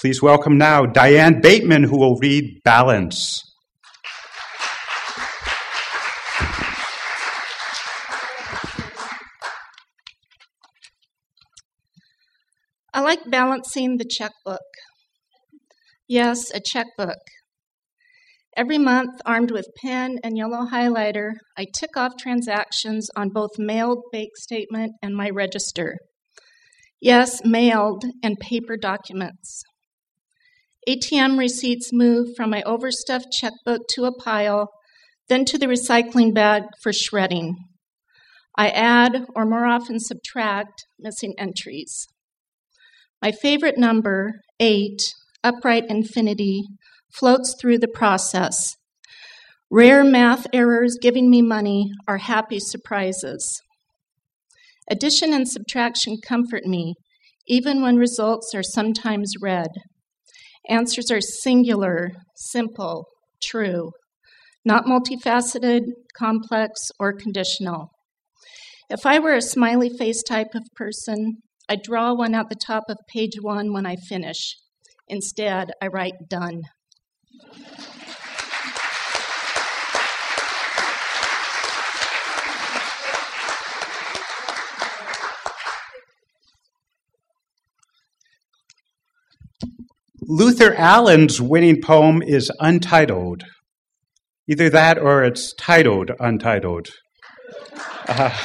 Please welcome now Diane Bateman, who will read Balance. I like balancing the checkbook. Yes, a checkbook. Every month, armed with pen and yellow highlighter, I tick off transactions on both mailed bank statement and my register. Yes, mailed and paper documents. ATM receipts move from my overstuffed checkbook to a pile, then to the recycling bag for shredding. I add, or more often subtract, missing entries. My favorite number, eight, upright infinity, floats through the process. Rare math errors giving me money are happy surprises. Addition and subtraction comfort me, even when results are sometimes red. Answers are singular, simple, true, not multifaceted, complex, or conditional. If I were a smiley face type of person, I'd draw one at the top of page one when I finish. Instead, I write done. Luther Allen's winning poem is untitled. Either that or it's titled Untitled. Uh,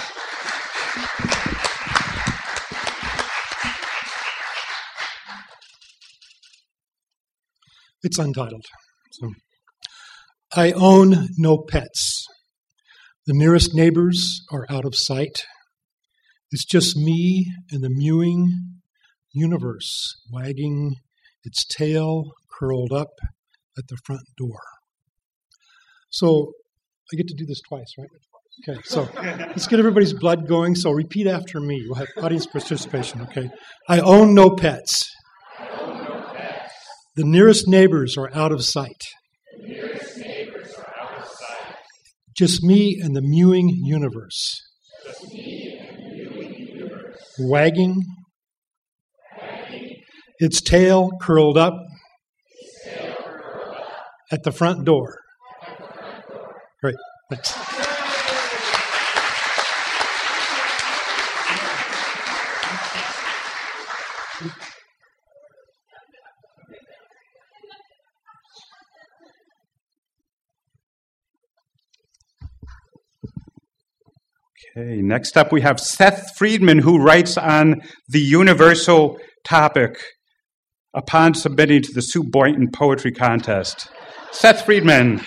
it's untitled. So, I own no pets. The nearest neighbors are out of sight. It's just me and the mewing universe wagging its tail curled up at the front door. So I get to do this twice, right? Okay, so let's get everybody's blood going. So repeat after me. We'll have audience participation, okay? I own no pets. Own no pets. The nearest neighbors are out of sight. The nearest neighbors are out of sight. Just me and the mewing universe. Just me and the mewing universe. Wagging, Wagging its tail curled up tail curled up at the front door. Great, thanks. Okay, next up we have Seth Friedman, who writes on the universal topic upon submitting to the Sue Boynton Poetry Contest. Seth Friedman.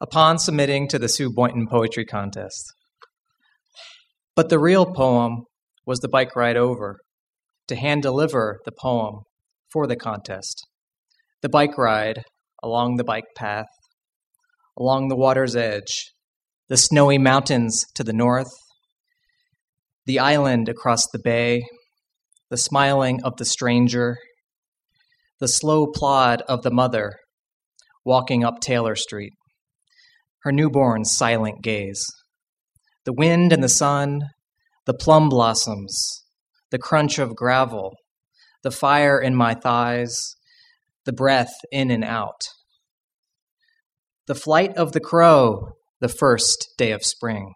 Upon submitting to the Sue Boynton Poetry Contest. But the real poem was the bike ride over to hand deliver the poem for the contest. The bike ride along the bike path, along the water's edge, the snowy mountains to the north, the island across the bay, the smiling of the stranger, the slow plod of the mother walking up Taylor Street, her newborn's silent gaze, the wind and the sun, the plum blossoms, the crunch of gravel, the fire in my thighs, the breath in and out. The flight of the crow, the first day of spring.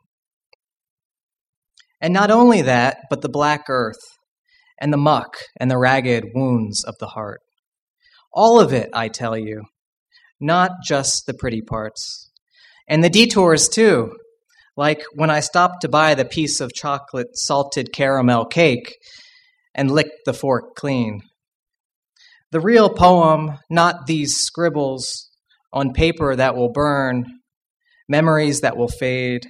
And not only that, but the black earth, and the muck, and the ragged wounds of the heart. All of it, I tell you, not just the pretty parts. And the detours, too, like when I stopped to buy the piece of chocolate salted caramel cake and licked the fork clean. The real poem, not these scribbles on paper that will burn, memories that will fade.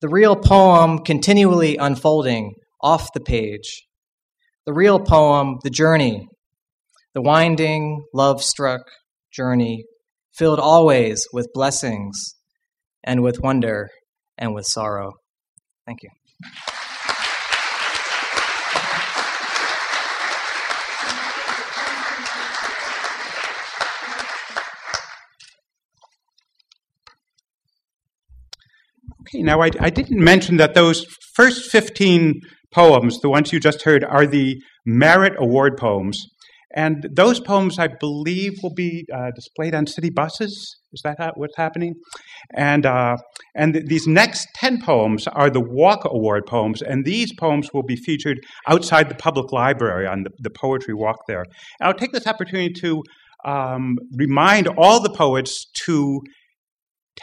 The real poem continually unfolding off the page. The real poem, the journey, the winding, love struck journey, filled always with blessings and with wonder and with sorrow. Thank you. Okay, now I, I didn't mention that those first 15 poems, the ones you just heard, are the Merit Award poems. And those poems, I believe, will be uh, displayed on city buses. Is that how, what's happening? And, uh, and th- these next 10 poems are the Walk Award poems, and these poems will be featured outside the public library on the, the poetry walk there. And I'll take this opportunity to um, remind all the poets to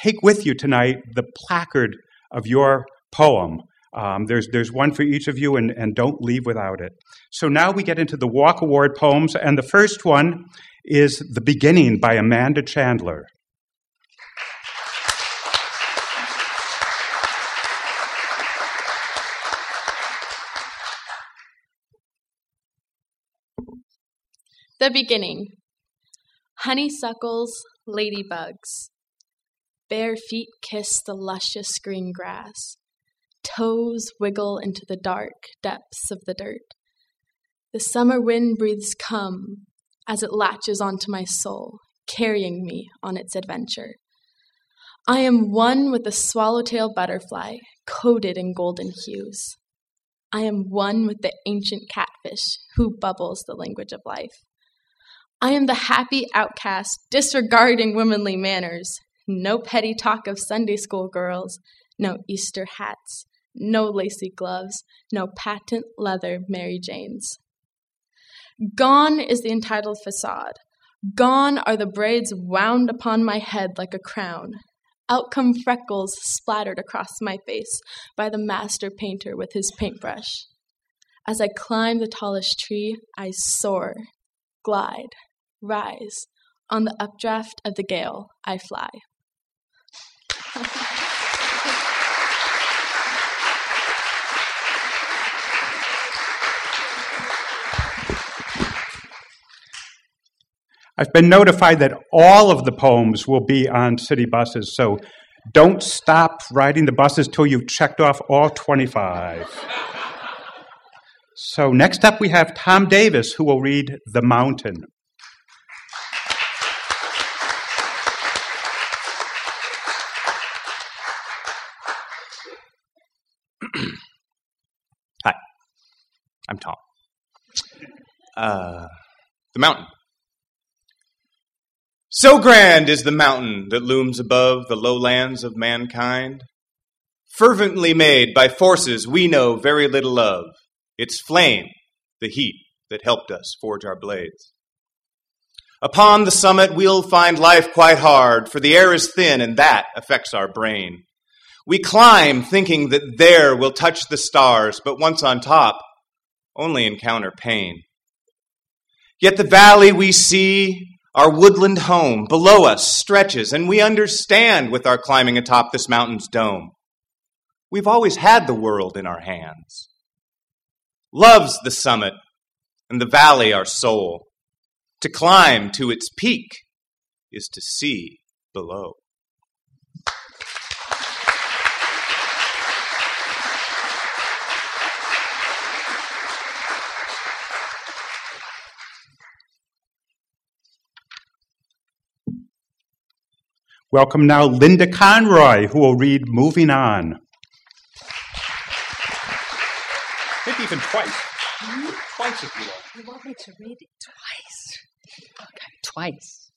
take with you tonight the placard of your poem. Um, there's, there's one for each of you, and, and don't leave without it. So now we get into the Walk Award poems, and the first one is The Beginning by Amanda Chandler. The beginning. Honeysuckles, ladybugs. Bare feet kiss the luscious green grass. Toes wiggle into the dark depths of the dirt. The summer wind breathes come as it latches onto my soul, carrying me on its adventure. I am one with the swallowtail butterfly, coated in golden hues. I am one with the ancient catfish who bubbles the language of life. I am the happy outcast, disregarding womanly manners. No petty talk of Sunday school girls, no Easter hats, no lacy gloves, no patent leather Mary Janes. Gone is the entitled facade. Gone are the braids wound upon my head like a crown. Out come freckles splattered across my face by the master painter with his paintbrush. As I climb the tallest tree, I soar, glide, rise. On the updraft of the gale, I fly. I've been notified that all of the poems will be on city buses, so don't stop riding the buses till you've checked off all 25. so, next up, we have Tom Davis, who will read The Mountain. I'm Tom. Uh, the mountain. So grand is the mountain that looms above the lowlands of mankind, fervently made by forces we know very little of, its flame, the heat that helped us forge our blades. Upon the summit, we'll find life quite hard, for the air is thin and that affects our brain. We climb thinking that there we'll touch the stars, but once on top, only encounter pain. Yet the valley we see, our woodland home, below us stretches, and we understand with our climbing atop this mountain's dome. We've always had the world in our hands. Love's the summit, and the valley our soul. To climb to its peak is to see below. Welcome now Linda Conroy, who will read Moving On. Maybe even twice. Twice if you want. You want me to read it twice? Okay, twice.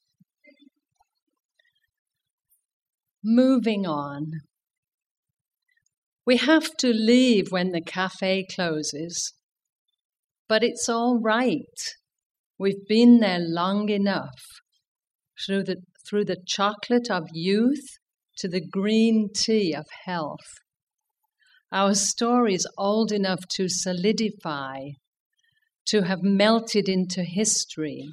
Moving on. We have to leave when the cafe closes, but it's all right. We've been there long enough. Through the, through the chocolate of youth to the green tea of health. Our story's old enough to solidify, to have melted into history.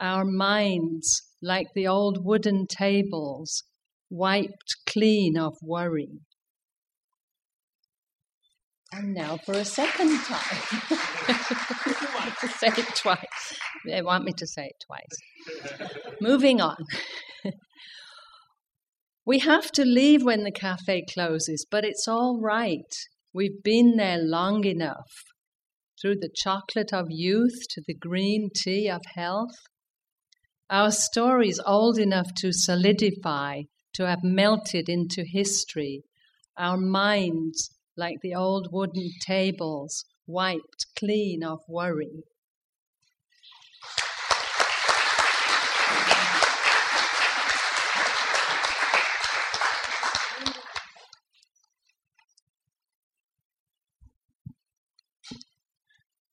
Our minds, like the old wooden tables, wiped clean of worry. And now for a second time. they want to say it twice. They want me to say it twice. Moving on. we have to leave when the cafe closes, but it's all right. We've been there long enough. Through the chocolate of youth to the green tea of health. Our story's old enough to solidify, to have melted into history. our minds like the old wooden tables wiped clean of worry.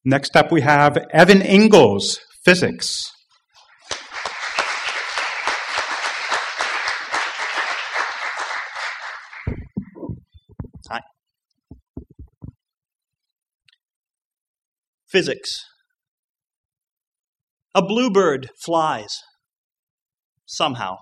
Next up, we have Evan Ingalls, physics. Physics. A bluebird flies. Somehow.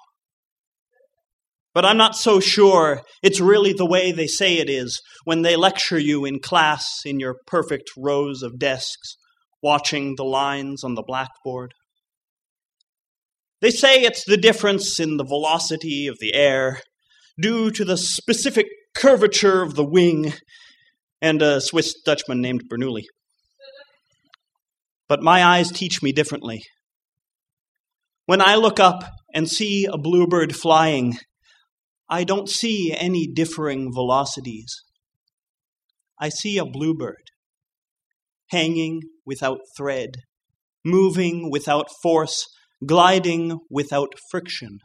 But I'm not so sure it's really the way they say it is when they lecture you in class in your perfect rows of desks, watching the lines on the blackboard. They say it's the difference in the velocity of the air due to the specific curvature of the wing and a Swiss Dutchman named Bernoulli. But my eyes teach me differently. When I look up and see a bluebird flying, I don't see any differing velocities. I see a bluebird hanging without thread, moving without force, gliding without friction,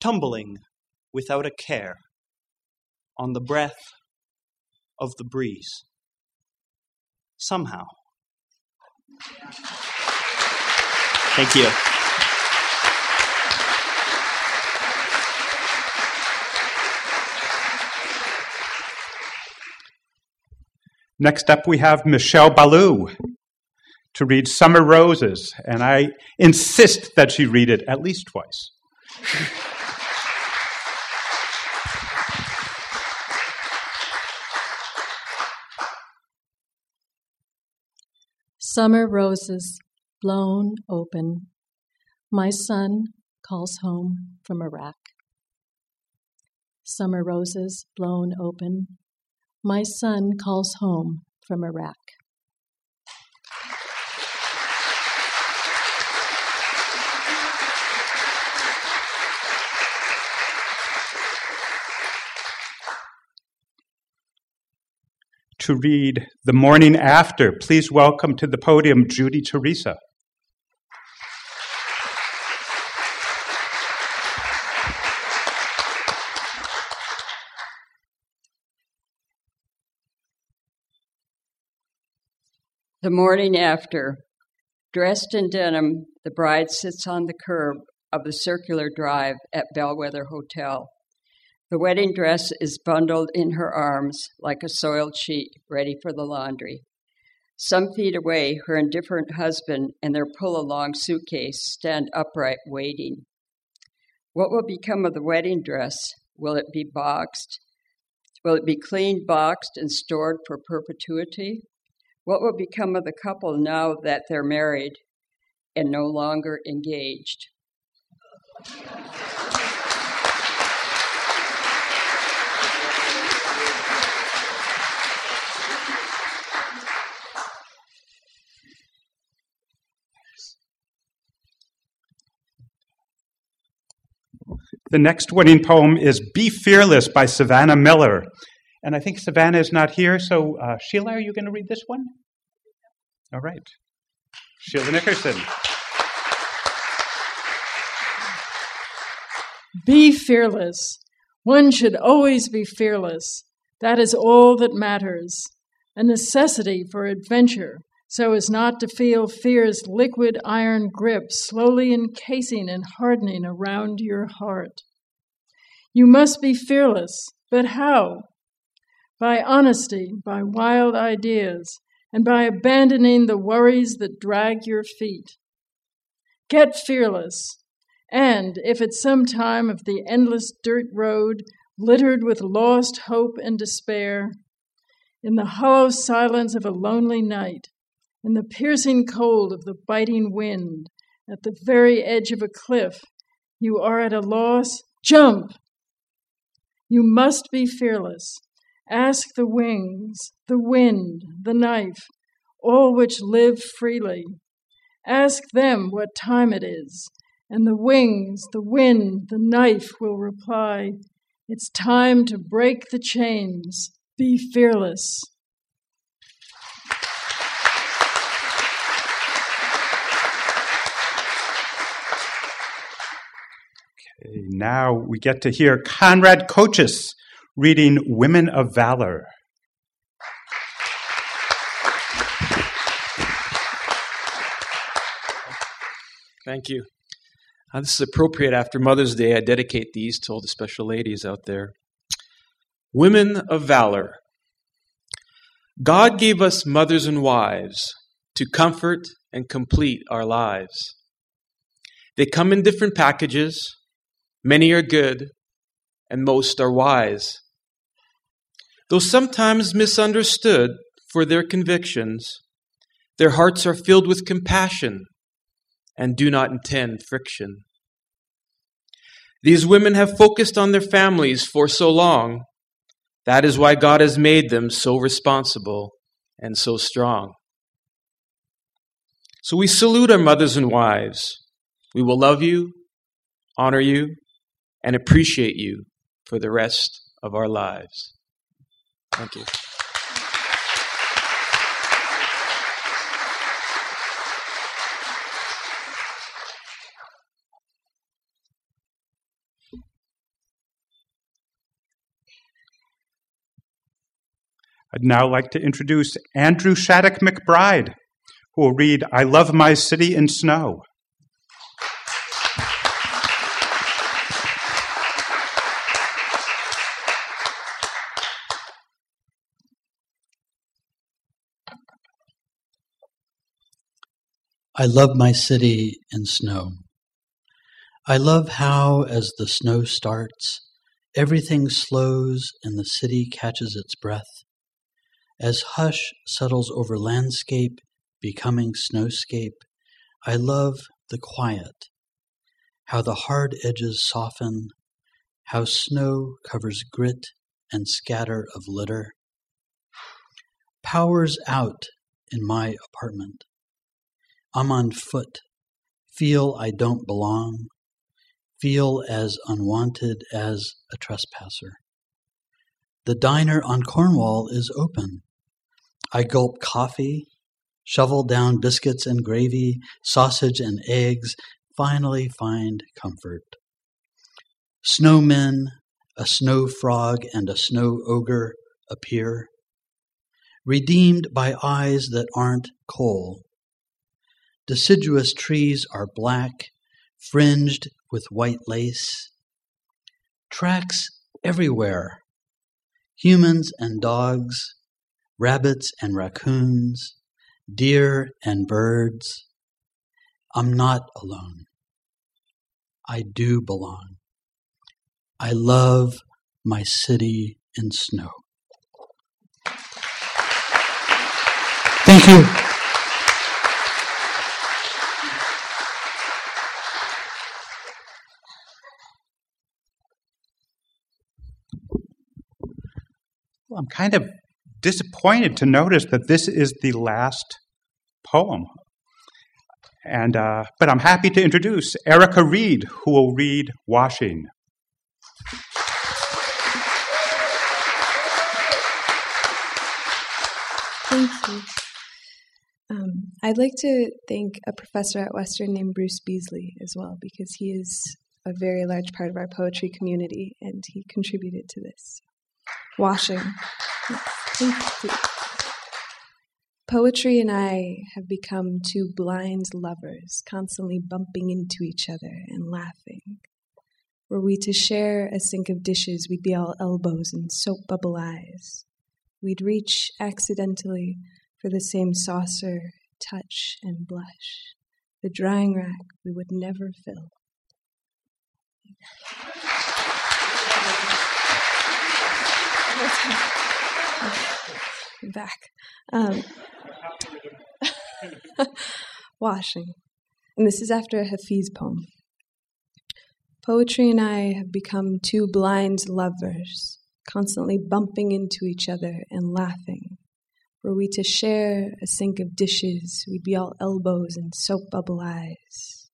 tumbling without a care on the breath of the breeze. Somehow. Thank you. Next up, we have Michelle Ballou to read Summer Roses, and I insist that she read it at least twice. Summer roses blown open. My son calls home from Iraq. Summer roses blown open. My son calls home from Iraq. To read The Morning After, please welcome to the podium Judy Teresa. The morning after, dressed in denim, the bride sits on the curb of the circular drive at Bellwether Hotel. The wedding dress is bundled in her arms like a soiled sheet ready for the laundry. Some feet away, her indifferent husband and their pull along suitcase stand upright waiting. What will become of the wedding dress? Will it be boxed? Will it be cleaned, boxed, and stored for perpetuity? What will become of the couple now that they're married and no longer engaged? The next winning poem is Be Fearless by Savannah Miller. And I think Savannah is not here, so uh, Sheila, are you going to read this one? All right. Sheila Nickerson. Be fearless. One should always be fearless. That is all that matters. A necessity for adventure, so as not to feel fear's liquid iron grip slowly encasing and hardening around your heart. You must be fearless, but how? By honesty, by wild ideas, and by abandoning the worries that drag your feet. Get fearless, and if at some time of the endless dirt road, littered with lost hope and despair, in the hollow silence of a lonely night, in the piercing cold of the biting wind, at the very edge of a cliff, you are at a loss, jump! You must be fearless. Ask the wings, the wind, the knife, all which live freely. Ask them what time it is, and the wings, the wind, the knife will reply, It's time to break the chains. Be fearless. Now we get to hear Conrad Coaches reading Women of Valor. Thank you. Uh, this is appropriate after Mother's Day. I dedicate these to all the special ladies out there. Women of Valor. God gave us mothers and wives to comfort and complete our lives. They come in different packages. Many are good, and most are wise. Though sometimes misunderstood for their convictions, their hearts are filled with compassion and do not intend friction. These women have focused on their families for so long. That is why God has made them so responsible and so strong. So we salute our mothers and wives. We will love you, honor you, and appreciate you for the rest of our lives. Thank you. I'd now like to introduce Andrew Shattuck McBride, who will read I Love My City in Snow. I love my city in snow. I love how, as the snow starts, everything slows and the city catches its breath. As hush settles over landscape, becoming snowscape, I love the quiet, how the hard edges soften, how snow covers grit and scatter of litter. Powers out in my apartment. I'm on foot, feel I don't belong, feel as unwanted as a trespasser. The diner on Cornwall is open. I gulp coffee, shovel down biscuits and gravy, sausage and eggs, finally find comfort. Snowmen, a snow frog, and a snow ogre appear, redeemed by eyes that aren't coal Deciduous trees are black, fringed with white lace. Tracks everywhere humans and dogs, rabbits and raccoons, deer and birds. I'm not alone. I do belong. I love my city in snow. Thank you. I'm kind of disappointed to notice that this is the last poem. And, uh, but I'm happy to introduce Erica Reed, who will read Washing. Thank you. Um, I'd like to thank a professor at Western named Bruce Beasley as well, because he is a very large part of our poetry community and he contributed to this. Washing. Poetry and I have become two blind lovers, constantly bumping into each other and laughing. Were we to share a sink of dishes, we'd be all elbows and soap bubble eyes. We'd reach accidentally for the same saucer, touch, and blush. The drying rack we would never fill. Back. Um, washing. And this is after a Hafiz poem. Poetry and I have become two blind lovers, constantly bumping into each other and laughing. Were we to share a sink of dishes, we'd be all elbows and soap bubble eyes.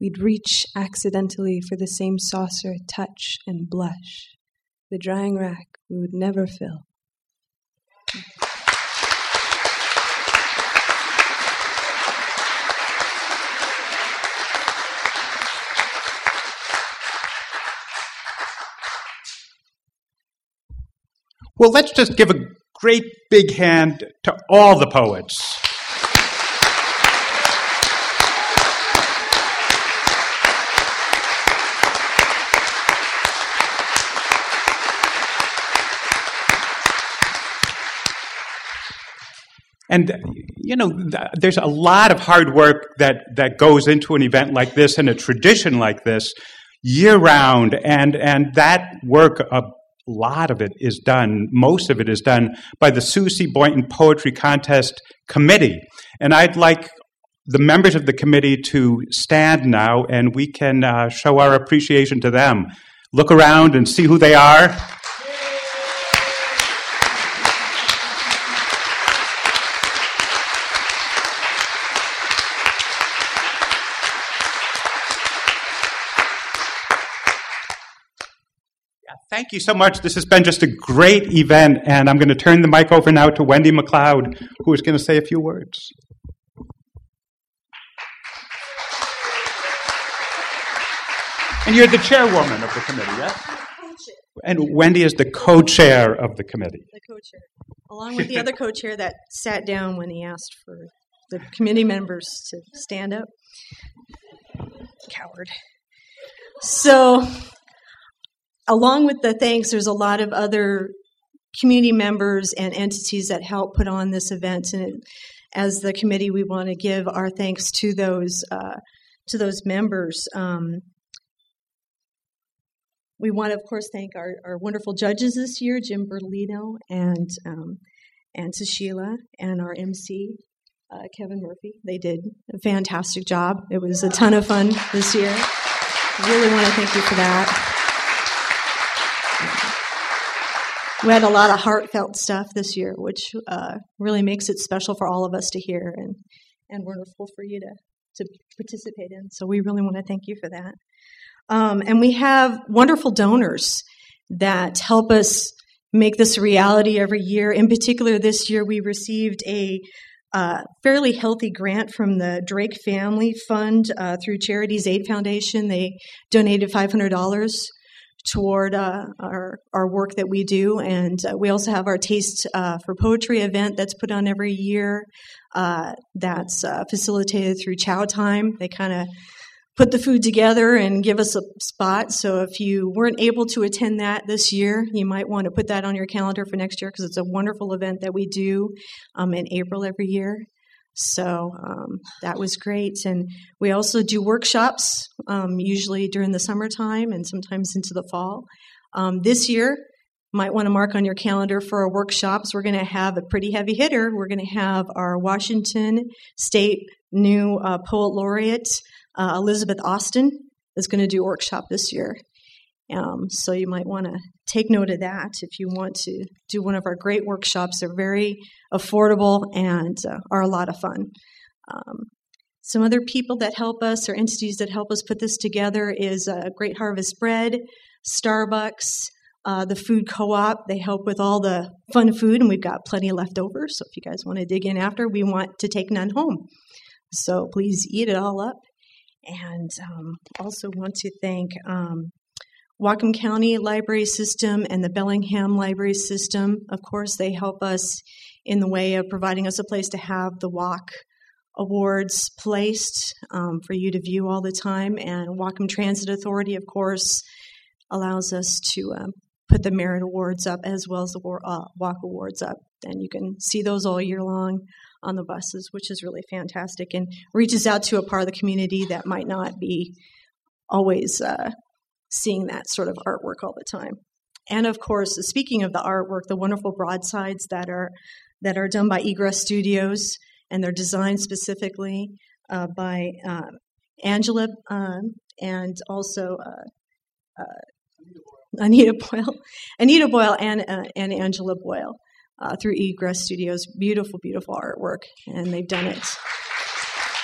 We'd reach accidentally for the same saucer, touch, and blush the drying rack we would never fill. Well, let's just give a great big hand to all the poets. And you know, there's a lot of hard work that that goes into an event like this and a tradition like this year round, and and that work, a lot of it is done. Most of it is done by the Sue C. Boynton Poetry Contest Committee, and I'd like the members of the committee to stand now, and we can uh, show our appreciation to them. Look around and see who they are. Thank you so much. This has been just a great event, and I'm going to turn the mic over now to Wendy McLeod, who is going to say a few words. And you're the chairwoman of the committee, yes? And Wendy is the co-chair of the committee. The co-chair, along with the other co-chair that sat down when he asked for the committee members to stand up. Coward. So along with the thanks, there's a lot of other community members and entities that help put on this event. And it, as the committee, we want to give our thanks to those uh, to those members. Um, we want to, of course, thank our, our wonderful judges this year, Jim Bertolino and um, and to Sheila and our MC, uh, Kevin Murphy. They did a fantastic job. It was a ton of fun this year. Really want to thank you for that. We had a lot of heartfelt stuff this year, which uh, really makes it special for all of us to hear and, and wonderful for you to, to participate in. So we really want to thank you for that. Um, and we have wonderful donors that help us make this a reality every year. In particular, this year we received a uh, fairly healthy grant from the Drake Family Fund uh, through Charities Aid Foundation. They donated $500 toward uh, our, our work that we do. And uh, we also have our Taste uh, for Poetry event that's put on every year uh, that's uh, facilitated through Chow Time. They kind of put the food together and give us a spot. So if you weren't able to attend that this year, you might want to put that on your calendar for next year because it's a wonderful event that we do um, in April every year. So um, that was great. And we also do workshops, um, usually during the summertime and sometimes into the fall. Um, this year, might want to mark on your calendar for our workshops. We're going to have a pretty heavy hitter. We're going to have our Washington State new uh, poet laureate, uh, Elizabeth Austen, is going to do a workshop this year. Um, so you might want to take note of that if you want to do one of our great workshops. They're very affordable and uh, are a lot of fun. Um, some other people that help us or entities that help us put this together is uh, Great Harvest Bread, Starbucks, uh, the Food Co op. They help with all the fun food, and we've got plenty left over. So if you guys want to dig in after, we want to take none home. So please eat it all up. And um, also want to thank um, Whatcom County Library System and the Bellingham Library System. Of course, they help us in the way of providing us a place to have the Walk awards placed um, for you to view all the time. And Whatcom Transit Authority, of course, allows us to um, put the merit awards up as well as the uh, Walk awards up. And you can see those all year long on the buses, which is really fantastic and reaches out to a part of the community that might not be always uh, seeing that sort of artwork all the time. And of course, speaking of the artwork, the wonderful broadsides that are that are done by Egress Studios and they're designed specifically uh, by uh, Angela um, and also uh, uh Anita Boyle, Anita Boyle and uh, and Angela Boyle through Egress Studios. Beautiful, beautiful artwork, and they've done it.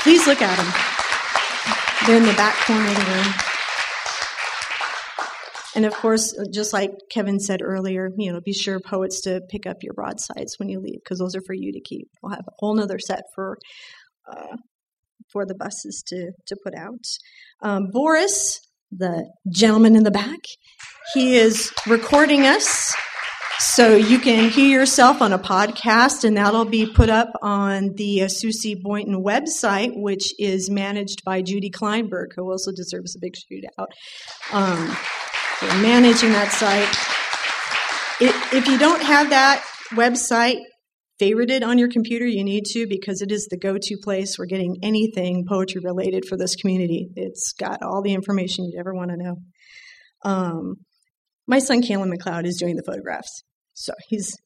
Please look at them. They're in the back corner of the room. And of course, just like Kevin said earlier, you know, be sure poets to pick up your broadsides when you leave because those are for you to keep. We'll have a whole nother set for uh, for the buses to to put out. Um, Boris, the gentleman in the back, he is recording us. So you can hear yourself on a podcast, and that'll be put up on the uh, Sue C. Boynton website, which is managed by Judy Kleinberg, who also deserves a big shout out. Um, managing that site. if you don't have that website favorited on your computer, you need to because it is the go to place for getting anything poetry related for this community. It's got all the information you'd ever want to know. Um, my son, Kalen McLeod, is doing the photographs. So he's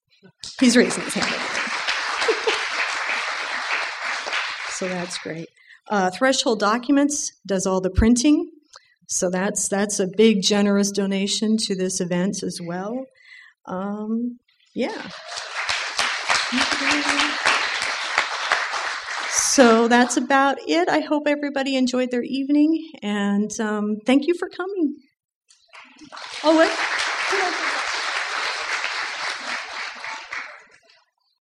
he's raising his hand. so that's great. Uh, Threshold Documents does all the printing. So that's that's a big generous donation to this event as well. Um, yeah. So that's about it. I hope everybody enjoyed their evening, and um, thank you for coming. Oh, what?